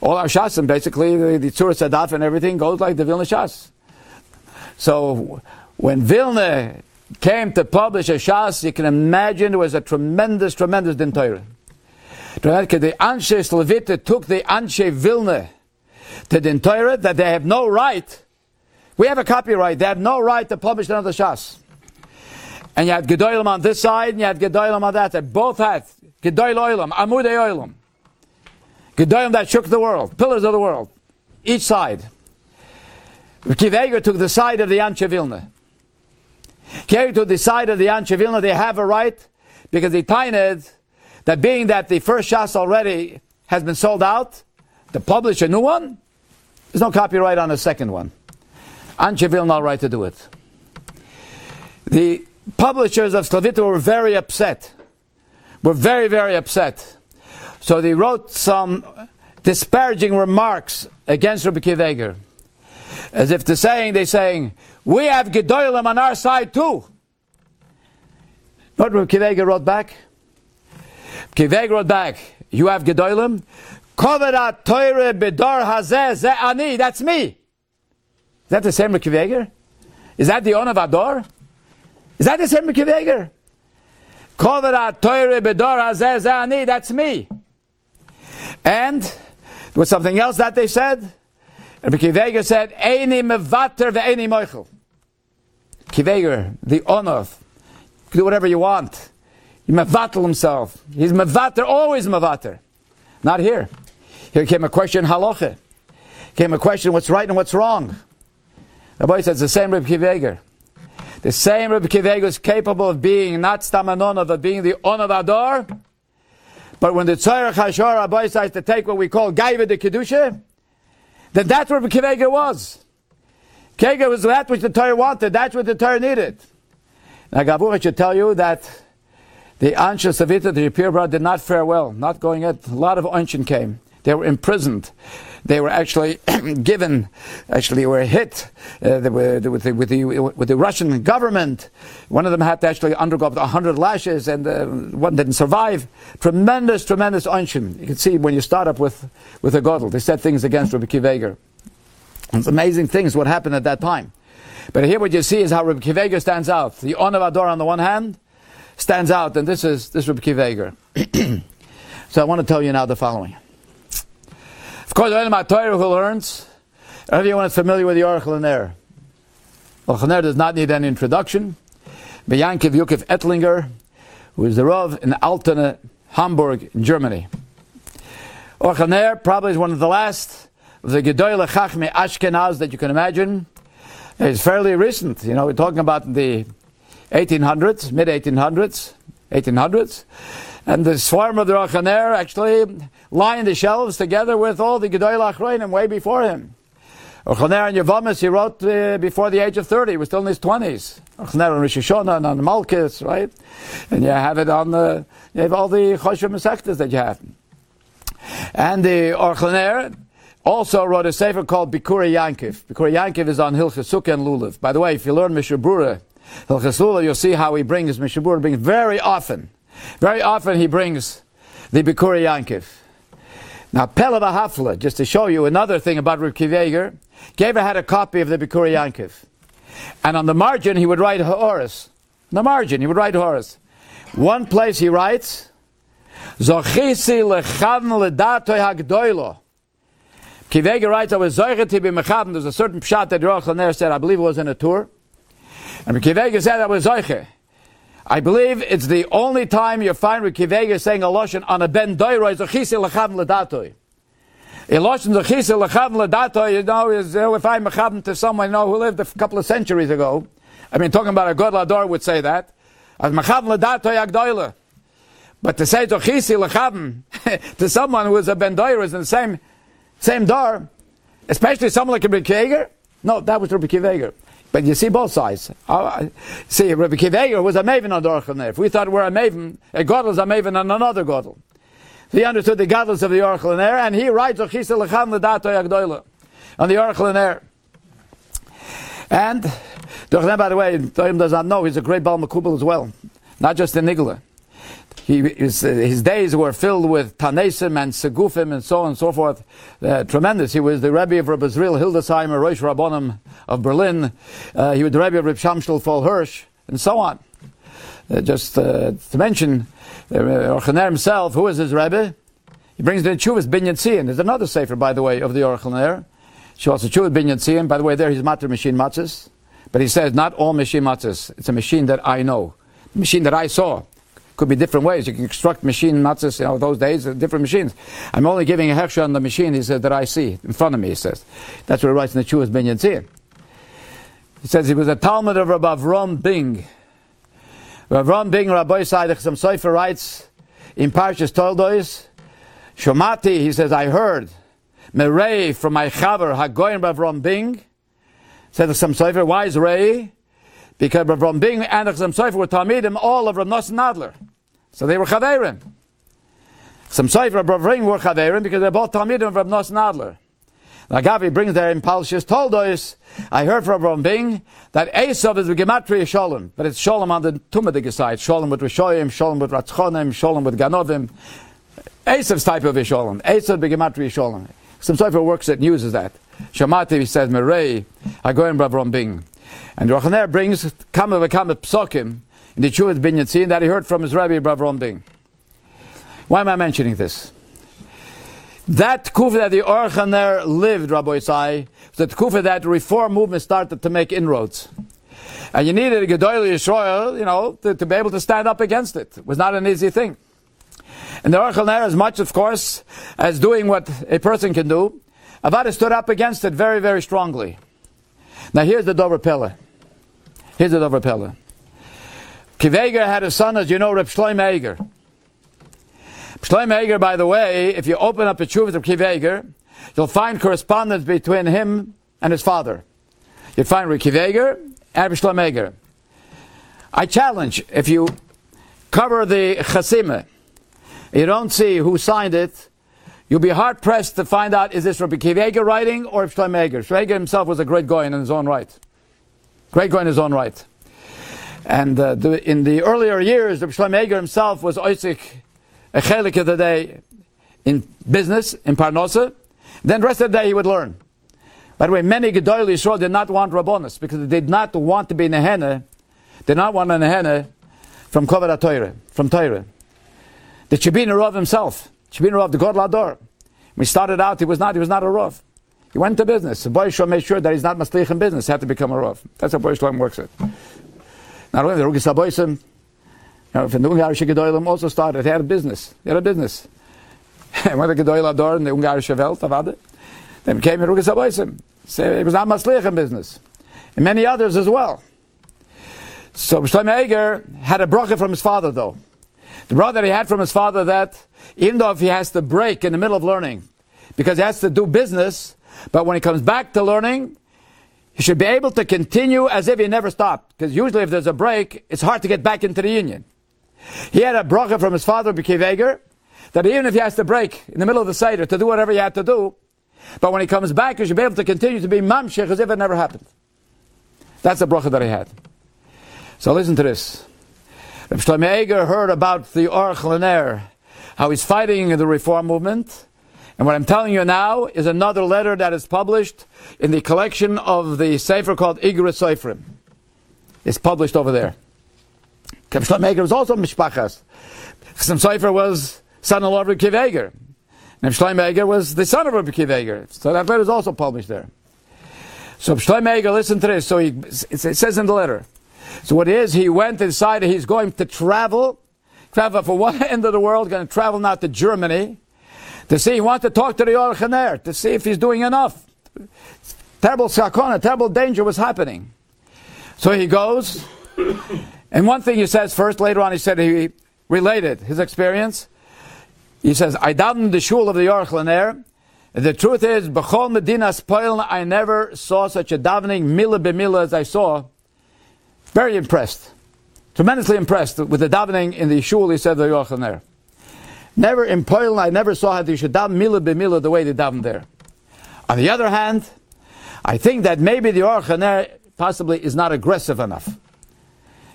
All our Shasim, basically, the, the Tzur Sadaf and everything goes like the Vilna Shas. So when Vilna came to publish a Shas, you can imagine it was a tremendous, tremendous din Torah. The Anshe Slavita took the Anshe Vilna to din that they have no right. We have a copyright. They have no right to publish another Shas. And you had Gedolim on this side, and you had Gedolim on that side. Both had Gedoil Oilam, Amudei Oilam. Gedolim that shook the world, pillars of the world. Each side. Kiveger took the side of the Anshe Vilna. Kiveger took the side of the Anshe Vilna. They have a right because they tained that being that the first Shas already has been sold out, to publish a new one, there's no copyright on the second one. Anshe Vilna right to do it. The publishers of Slavita were very upset. Were very, very upset. So they wrote some disparaging remarks against Rabbi Kiveger. As if to saying, they're saying, we have Gedolim on our side too. What Rabbi Kiveger wrote back? Kiveger wrote back, you have Gedolim? Koverat Teure Bedar Hazeh Ze Ani, that's me. Is that the same Rabbi Kiveger? Is that the honor of Ador? Is that the same Kiveger? Koverat Teure Bedar Hazeh Ze that's me. And there was something else that they said. Rabbi Kiveger said, Eini mevater ve'eini moichel. Kiveger, the honor, you can do whatever you want. He mevatel himself. He's mevater, always mevater. Not here. Here came a question halacha. Came a question what's right and what's wrong. The boy says the same Rabbi Kiveger. The same Rabbi Kiveger is capable of being not stamanona, but being the honor ador. But when the Tzarech Hashor Rabbi decides to take what we call Gaiva de Kedusha, then that's what Rabbi was. Kega was that which the Torah wanted. That's what the Torah needed. Now, Gavur should tell you that the Ansha Savita, the brother, did not fare well. Not going at a lot of Anshin came. They were imprisoned. They were actually <clears throat> given, actually were hit uh, were, with, the, with, the, with the Russian government. One of them had to actually undergo 100 lashes and uh, one didn't survive. Tremendous, tremendous Anshin. You can see when you start up with, with a Godel. They said things against Rabbi Kiveger. It's amazing things what happened at that time. But here what you see is how Rabbi Kiveger stands out. The Onav Ador on the one hand stands out, and this is this Rabbi Kiveger. <clears throat> so I want to tell you now the following. Course, the Torah learns, everyone is familiar with the in there. Oracle does not need any introduction. Yankiv Yukif Ettlinger, who is the Rav in Altona, Hamburg, Germany. Oracle probably is one of the last of the Gedoyle Chachme Ashkenaz that you can imagine It's fairly recent. You know, we're talking about the 1800s, mid 1800s, 1800s. And the swarm of the Rachaner actually lined the shelves together with all the Gedoyle Achroinim way before him. Rachaner and Yavamis, he wrote uh, before the age of 30. He was still in his 20s. Rachaner on Rosh and on right? And you have it on the, you have all the Choshev Masechtas that you have. And the Orchaner, also wrote a sefer called Bikura Yankiv. Bikura Yankiv is on Hilchas Sukkah and Lulav. By the way, if you learn Mishnah Berurah, Hilchas Lulav, you'll see how he brings Mishnah Berurah brings very often. Very often he brings the Bikura Yankiv. Now, Pella Hafla, just to show you another thing about Reb Kiveger, Gever had a copy of the Bikura Yankiv. And on the margin, he would write Horus. On the margin, he would write Horus. One place he writes, Zochisi lechavn ledatoy hagdoilo. Kivega writes, I was Zoichet to. There's a certain pshat that Laner said, I believe it was in a tour. And Kivega said, I was Zoichet. I believe it's the only time you find Kivega saying a Lashon on a Ben Doiroi, Zochisi Lechaben Ledatoi. A Lashon Zochisi Lechaben Ledatoi, you know, is uh, if I'm Mechaben to someone you know, who lived a couple of centuries ago. I mean, talking about a God Lador would say that. As Mechaben Ledatoi Agdoile. But to say to Zochisi Lechaben <laughs> to someone who is a Ben Doiroi is in the same same door, especially someone like Rabbi Kiveger. No, that was Rabbi Kiveger. But you see both sides. Uh, see, Rabbi Kiveger was a maven on Orchel If we thought we're a maven, a Godel is a maven on another Godel. He understood the godless of the Orchel and he writes on the Orchel Air. And, by the way, Toim does not know, he's a great Baal Makubal as well. Not just in Nigla he, his, his, days were filled with Tanesim and Segufim and so on and so forth. Uh, tremendous. He was the Rebbe of Rabbi Zril Hildesheimer, Rosh Rabbonim of Berlin. Uh, he was the Rebbe of Reb Shamshel Fol Hirsch, and so on. Uh, just uh, to mention, uh, Orchaner himself, who is his Rebbe? He brings the Chuvas Binyan Tzion. There's another sefer, by the way, of the Orchaner. She also Chuvas Binyan Tzion. By the way, there he's Matter Machine Matzes. But he says, not all machine matzahs. It's a machine that I know, machine that I saw. Could be different ways. You can construct machine matzahs, you know, those days, different machines. I'm only giving a hechsher on the machine, he said, that I see in front of me, he says. That's what he writes in the Chuas Ben Yitzir. He says he was a Talmud of Rabbi Avram Bing. Rabbi Avram Bing, Rabbi Saidach, some Sefer writes in Parshas Toldois, Shomati, he says, I heard, Merei from my Chaver, Hagoyin Rabbi Avram Bing, said some Sefer, why is Rei? Because Rav Bing and Chazam Sofer were Talmidim, all of Rav Nosson Adler. So they were Chaverim. Some and Rav Bing were Chaverim because they're both Talmidim of Rav Nosson Adler. Now Gavi brings there in Palshis Toldois, I heard from Rav Bing that Esav is the Gematria Shalom, but it's Shalom on the Tumadig side, Shalom with Rishoyim, Shalom with Ratzchonim, Shalom with Ganovim. Esav's type of Shalom. Esav the Gematria Shalom. Some Sofer works that uses that. Shamati says, Merei, I go in Rav Bing. And Rochaner brings Kama V'Kama Psokim in the Chuvat Binyatzin that he heard from his Rabbi Bravron Bing. Why am I mentioning this? That kufa that the Orchaner lived, Rabbi Isai, the kufa that reform movement started to make inroads. And you needed a Gedoyle Yisrael, you know, to, to, be able to stand up against it. It was not an easy thing. And the Orchaner, as much, of course, as doing what a person can do, Avada stood up against it very, very strongly. Now here's the Dover Pella. Here's the Dover Pella. Kiveger had a son, as you know, Reb Shloim Eger. Shloim Eger, by the way, if you open up the Chuvas of Kiveger, you'll find correspondence between him and his father. you'd find Ricky Veger and Shlomo Eger. I challenge, if you cover the Chasima, you don't see who signed it, you'll be hard pressed to find out is this Rabbi Kiva writing or Shlomo Eger. Shlomo himself was a great guy in his own right. Great guy in his own right. And uh, the, in the earlier years, Rabbi Shlomo Eger himself was Isaac, a chelik of the day in business, in Parnosa. Then the rest of the day he would learn. By the way, many Gedolei Yisrael did not want Rabbonis because they did not want to be Nehene, did not want a Nehene from Kovad Torah, from Torah. The Chabin Rav himself, Chabin Rav, the God Lador. When he started out, he was not, he was not a Rav. He went to business. The Boy made sure that he's not Maslich in business, he had to become a Rav. That's how Boy Shalom works it. Not only the Rugi Saboisim, you know, the Ungarische Gedolim also started, he had a business. They had a business. <laughs> And when the Gedolim Ador in the Ungarische Welt, Avade, they became Rugi Saboisim. So he was not Maslich in business. And many others as well. So Shlomo Eger had a bracha from his father though. The that he had from his father that even though if he has to break in the middle of learning, because he has to do business, but when he comes back to learning, he should be able to continue as if he never stopped. Because usually if there's a break, it's hard to get back into the union. He had a bracha from his father, Bekiv Eger, that even if he has to break in the middle of the Seder to do whatever he had to do, but when he comes back, he should be able to continue to be mamshech as if it never happened. That's the bracha that he had. So listen to this. Reb Shlomo Eger heard about the Aruch LaNer, how he's fighting the reform movement. And what I'm telling you now is another letter that is published in the collection of the Sefer called Igros Sofrim. It's published over there. Reb Shlomo was also Mishpachas. Chassam Sefer was son-in-law of Kiv Eger. And Eger was the son of Rabbi Eger. So that letter is also published there. So Shlomo Eger, listen to this. So he, it says in the letter, so what it is, he went inside, he's going to travel, travel from one <laughs> end of the world, going to travel now to Germany, to see, he wants to talk to the Aruch to see if he's doing enough. Terrible sakona, terrible danger was happening. So he goes, and one thing he says first, later on he said he related his experience. He says, I davened the shul of the Aruch LaNer. The truth is, B'chol Medina Spoil, I never saw such a davening, mila b'mila, as I saw very impressed, tremendously impressed with the davening in the shul, he said, the Yochanan there. Never in Poland, I never saw how they should daven mila b'mila the way they daven there. On the other hand, I think that maybe the Yochanan possibly is not aggressive enough.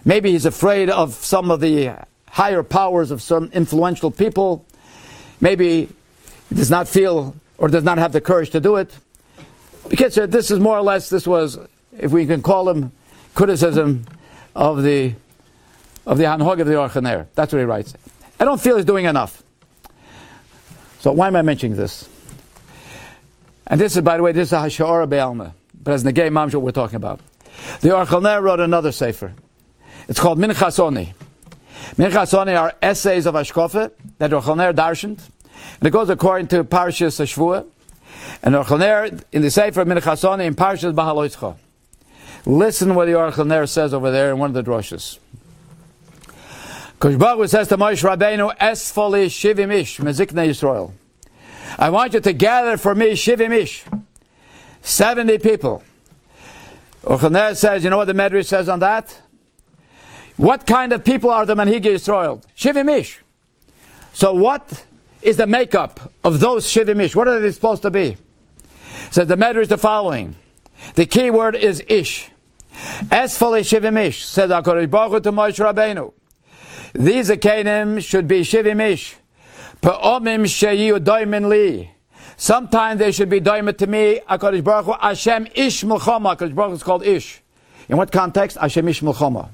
Maybe he's afraid of some of the higher powers of some influential people. Maybe he does not feel or does not have the courage to do it. Because this is more or less, this was, if we can call him, criticism of the of the Hanhog of the Orchaner. That's what he writes. I don't feel he's doing enough. So why am I mentioning this? And this is, by the way, this is a Hashara Be'alma. But as Negei what we're talking about. The Orchaner wrote another sefer. It's called Minchas Ani. Minchasoni are essays of Ashkofe that Orchaner darshaned. And it goes according to Parshas Shvua. And Orchaner in the sefer Minchas Ani in Parshas Bahaloitzcha. Listen what the Aruch Ner says over there in one of the drushes. Kushbaru says to Moshe Rabbeinu, Esfoli shivim ish, mezikne Yisrael. I want you to gather for me shivim ish, 70 people. Aruch says, you know what the Medrash says on that? What kind of people are the Manhigi Yisrael? Shivim ish. So what is the makeup of those shivim ish? What are they supposed to be? Says the Medrash the following. The key word is ish. Esfali shivim ish, said HaKadosh Baruch to Moshe Rabbeinu. These Akanim should be Shivimish. Pa'omim sheyu doimin li. Sometimes they should be doimin to me, HaKadosh Baruch Hu, Hashem ish mulchama. HaKadosh Baruch Hu is called ish. In what context? Hashem ish mulchama.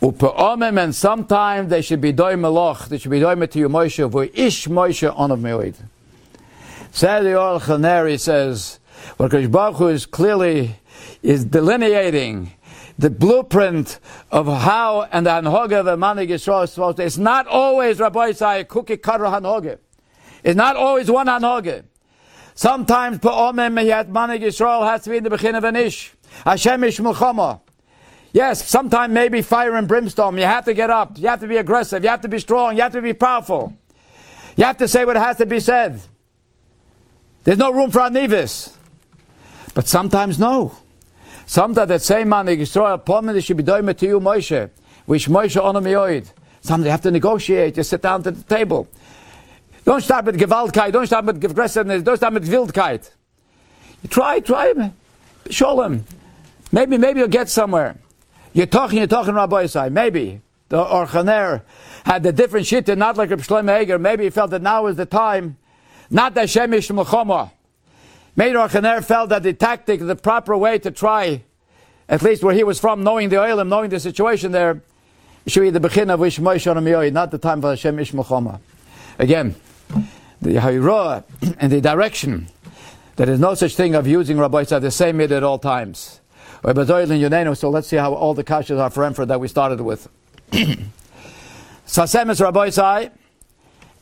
Upe'omim, and sometimes they should be doim meloch. They should be doim to you, Moshe, for ish Moshe on of meoid. The Or Chaneri says, what Kodesh Baruch Hu is clearly is delineating the blueprint of how and the Hanhoga of Manig Yisrael is supposed to. It's not always Rabbi Isai cookie cutter Hanhoga. It's not always one Hanhoga. Sometimes Pa'omim Yat Manig Yisrael has to be in the beginning of an Ish. Hashem Ish Mulchama. Yes, sometimes maybe fire and brimstone. You have to get up. You have to be aggressive. You have to be strong. You have to be powerful. You have to say what has to be said. There's no room for anivis. But sometimes no. Sometimes that same man, the Yisrael, Pomen, should be doing to you, Moshe, which Moshe honor me oid. Sometimes you have to negotiate, you sit down to the table. Don't start with Gewaltkeit, don't start with aggressiveness, don't start with Wildkeit. You try, try, Sholem. Maybe, maybe you'll get somewhere. You're talking, you're talking Rabbi Isai, maybe. The Orchaner had the different shit, not like Reb Shlomo Eger. Maybe he felt that now is the time, not the Shemish Melchoma. Maybe Orchaner felt that the tactic, the proper way to try, at least where he was from, knowing the oil and knowing the situation there, should be the Bechin of Ishmoy not the time for Hashem Ishmachoma. Again, the Hayra and the direction. There is no such thing of using Rabbi Isai the same mid at all times. So let's see how all the kashas are for Emperor that we started with. <clears throat> Sasem is Rabbi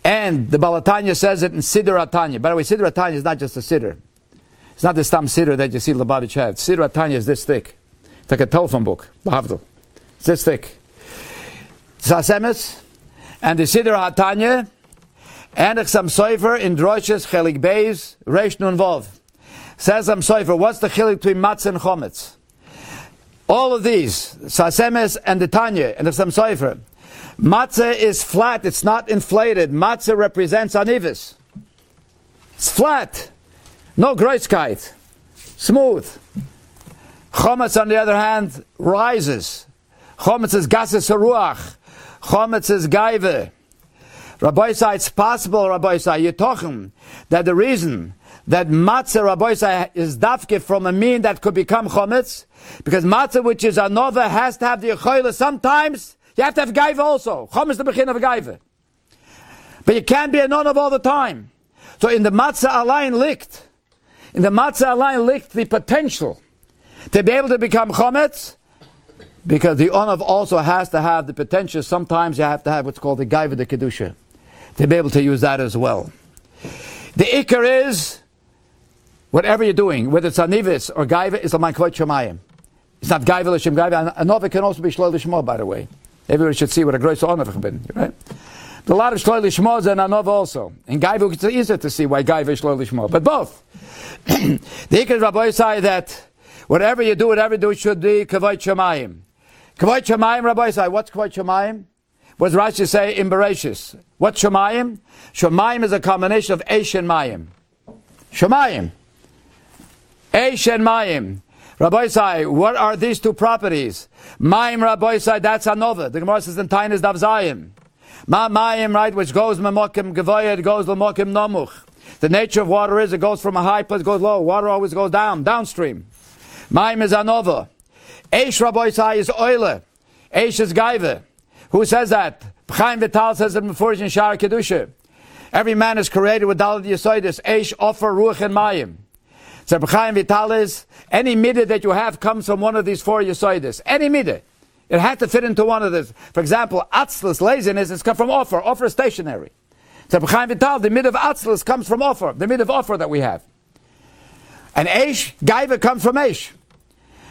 and the Balatanya says it in Siddur Atanya. By the way, Atanya is not just a Siddur. It's not the Stam Siddur that you see Lubavitch had. Siddur Atanya is this thick. It's like a telephone book, Bahavdil. It's this thick. Sasemis, and the Siddur Atanya, and Chsam Soifer in Droshes Chelik Beis Reish Nun Vov. Says Chsam Soifer, what's the chilik between matzah and chometz? All of these, Sasemes and the Tanya and the Chsam Soifer, matzah is flat, it's not inflated. Matzah represents anivis. It's flat. No groitzkeit. Smooth. Chometz, on the other hand, rises. Chometz is gases ruach. Chometz is gaive. Rabbi Isai, it's possible, Rabbi Isai, you're talking that the reason that matzah, Rabbi Isai, is dafke from a mean that could become chometz, because matzah, which is anova, has to have the yechoyle. Sometimes you have to have gaiva also. Chometz the begin of gaiva. But you can't be a non all the time. So in the matzah align licht, the matzah align licht the potential to be able to become chometz, because the onav also has to have the potential. Sometimes you have to have what's called the gaiva the kedusha to be able to use that as well. The ikar is whatever you're doing, whether it's anivis or gaiva, is a kvot shemayim. It's not gaiva l'shem gaiva. Anova can also be shloi l'shmo, by the way. Everybody should see what a gross onav has been, right? A lot of shloi l'shmo and anova also. In gaiva, it's easier to see why gaiva is shloi l'shmo. But both. <clears throat> the ikar Rabbi say that whatever you do, whatever you do, should be kvot shemayim. Kvot shemayim, Rabbi say, what's kvot shemayim? What does Rashi say in Bereshis? What's Shemayim? Shemayim is a combination of Eish and Mayim. Shemayim. Eish and Mayim. Rabbi Sai, what are these two properties? Mayim, Rabbi Sai, that's Anova. The Gemara says in Tainis Dav Zayim. Ma Mayim, right, which goes Memokim Gavoya, it goes Lemokim Nomuch. The nature of water is it goes from a high place, goes low. Water always goes down, downstream. Mayim is Anova. Eish, Rabbi is Oile. Eish is Gaiva. Who says that? Chaim Vital says it before in Shara Kedusha. Every man is created with Dalit Yisoidis, Eish, Ofer, Ruach, and Mayim. So Chaim Vital is, any midah that you have comes from one of these four Yisoidis. Any midah. It had to fit into one of these. For example, Atzlus, laziness, is come from offer. Offer is stationary. So the mid of Atzlus comes from offer, the mid of offer that we have. And Eish, Gaiva comes from Eish.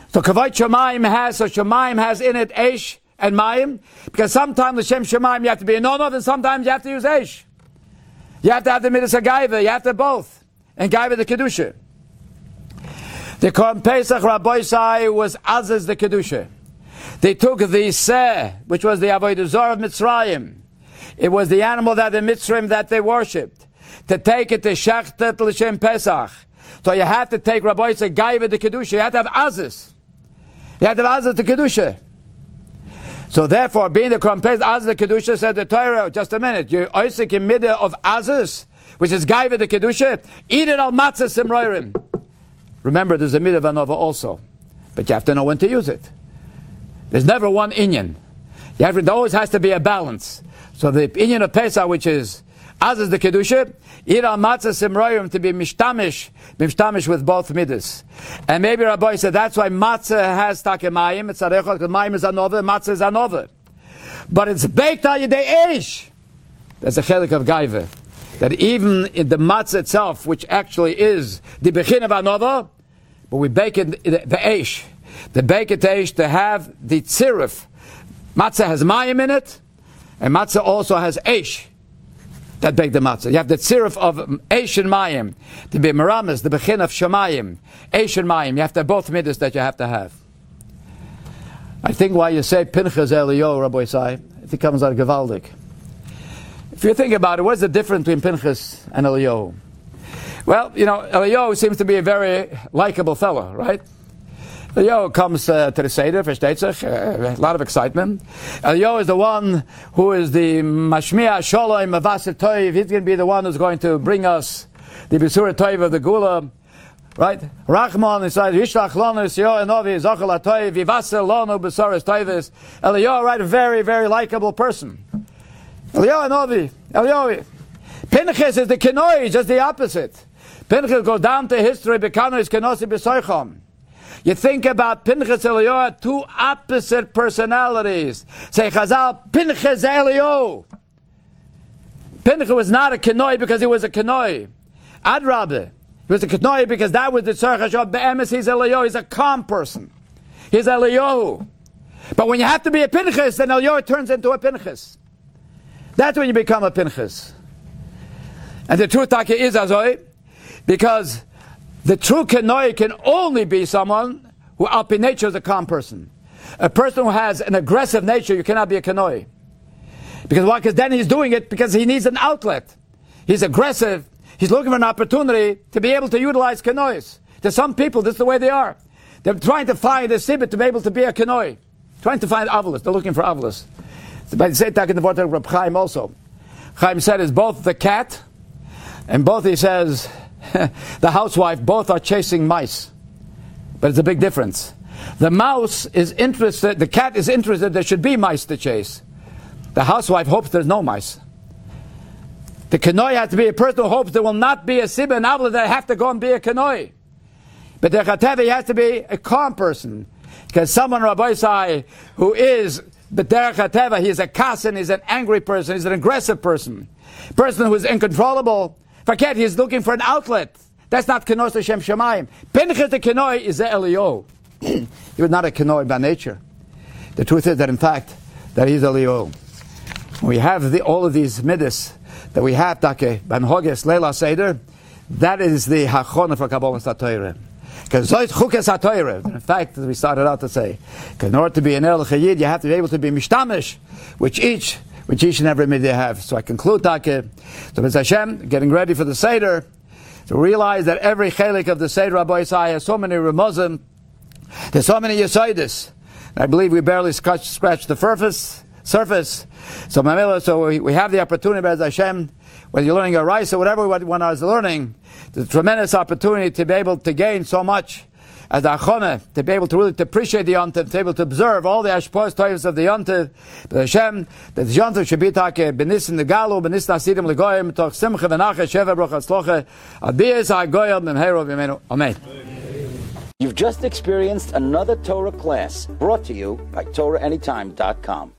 So Kavod Shemaim has, so Shemaim has in it Eish, and Mayim, because sometimes the Shem Shemaim you have to be a nonov, and sometimes you have to use Eish. You have to have the mid Midas Gaiva, you have to both. And Gaiva the Kedusha. The Korban Pesach Rabbi Sai was Aziz the Kedusha. They took the Seh, which was the Avodah Zorah of Mitzrayim. It was the animal that the Mitzrayim that they worshipped. To take it to Shachtet L'Shem Pesach. So you have to take Rabbi Sai Gaiva the Kedusha. You have to have Aziz. You have to have Aziz the Kedusha. So therefore, being the Krampez Az the Kedusha said the Torah, just a minute, you Isaac in middle of Azus, which is Gaiva the Kedusha, eat it al matzah simroirim. Remember, there's a midah of Anova also, but you have to know when to use it. There's never one Inyan. You have, there always has to be a balance. So the Inyan of Pesach, which is as is the Kedusha, al matzah simroirim to be mishtamish, mishtamish with both midas. And maybe Rabbi said that's why matzah has takemayim, it's arechot, because mayim is another, matzah is another. But it's baked al yedei ish. That's a chelik of gaiva. That even in the matzah itself, which actually is the bechin of another, but we bake it the, the ish. The ish to have the tzirif. Matzah has mayim in it, and matzah also has ish. that bake the matzah. You have the tziruf of Eishin Mayim, to be Meramis, the Bechin of Shemayim, Eishin Mayim. You have to have both midas that you have to have. I think why you say Pinchas Elio, Rabbi Isai, it comes out of Gavaldik. If you think about it, what's the difference between Pinchas and Elio? Well, you know, Elio seems to be a very likable fellow, right? Elio comes uh, to the Seder, versteht sich, uh, a lot of excitement. Elio is the one who is the Mashmiah Shalom Mavasit Toiv. He's going to be the one who's going to bring us the Besura Toiv of the Gula. Right? Rachman says, Yishlach Lonu Sio Enovi Zochel Atoiv Vivasel Lonu Besoris Toivis. Elio, right? A very, very likable person. Elio Enovi. Elio. Pinchas is the Kenoi, just the opposite. Pinchas goes down to history, Bekano is Kenosi Besoichom. You think about Pinchas Elio, two opposite personalities. Say Chazal, Pinchas Elio. Pinchas was not a Kenoi because he was a Kenoi. Adrabe. He was a Kenoi because that was the Tzarech Hashem. Be'emes, he's Elio. He's a calm person. He's Elio. But when you have to be a Pinchas, then Elio turns into a Pinchas. That's when you become a Pinchas. And the truth is Azoi, because the true Kenoi can only be someone who, up in nature, is a calm person. A person who has an aggressive nature, you cannot be a Kenoi. Because why? Because then he's doing it because he needs an outlet. He's aggressive. He's looking for an opportunity to be able to utilize Kenois. To some people, this is the way they are. They're trying to find a sibit to be able to be a Kenoi. Trying to find Avalus. They're looking for Avalus. By the same in the word of Reb Chaim also. Chaim said is both the cat and both he says <laughs> the housewife both are chasing mice. But it's a big difference. The mouse is interested, the cat is interested there should be mice to chase. The housewife hopes there's no mice. The kanoi has to be a person who hopes there will not be a sibba and avla that have to go and be a kanoi. But the chatevi has to be a calm person. Because someone, Rabbi Sai, who is derech hateva, he is a kasan, he's an angry person, he's an aggressive person. Person who is uncontrollable. Forget, he's looking for an outlet. That's not kenos Hashem Shemayim. Pinchas the kenoi is the Elio. <clears throat> he was not a kenoi by nature. The truth is that in fact, that he's Elio. We have the, all of these midas that we have, Take, Ben Hoges, Leila Seder, that is the hachona for Kabbalah Satoirah. Because in fact, as we started out to say, in order to be an El Chayid, you have to be able to be mishtamish, which each, which each and every midah have. So I conclude, Take, so Bez Hashem, getting ready for the Seder, to realize that every chelik of the Seder Rabbi Isai has so many remuzim, there's so many yisaidis. I believe we barely scratched, the surface. Surface. So, Mamela, so we, we have the opportunity, Bez Hashem, whether you're learning a rice or whatever one is learning, the tremendous opportunity to be able to gain so much as achone, to be able to really to appreciate the yontif, to be able to observe all the ashpos toivs of the yontif, Hashem, that the yontif should be take benis in the galu, benis nasidim legoyim, toch simcha v'nacha, sheva brocha tzlocha, abiyas ha'goyim, b'mheiro v'menu. Amen.
You've just experienced another Torah class brought to you by TorahAnytime.com.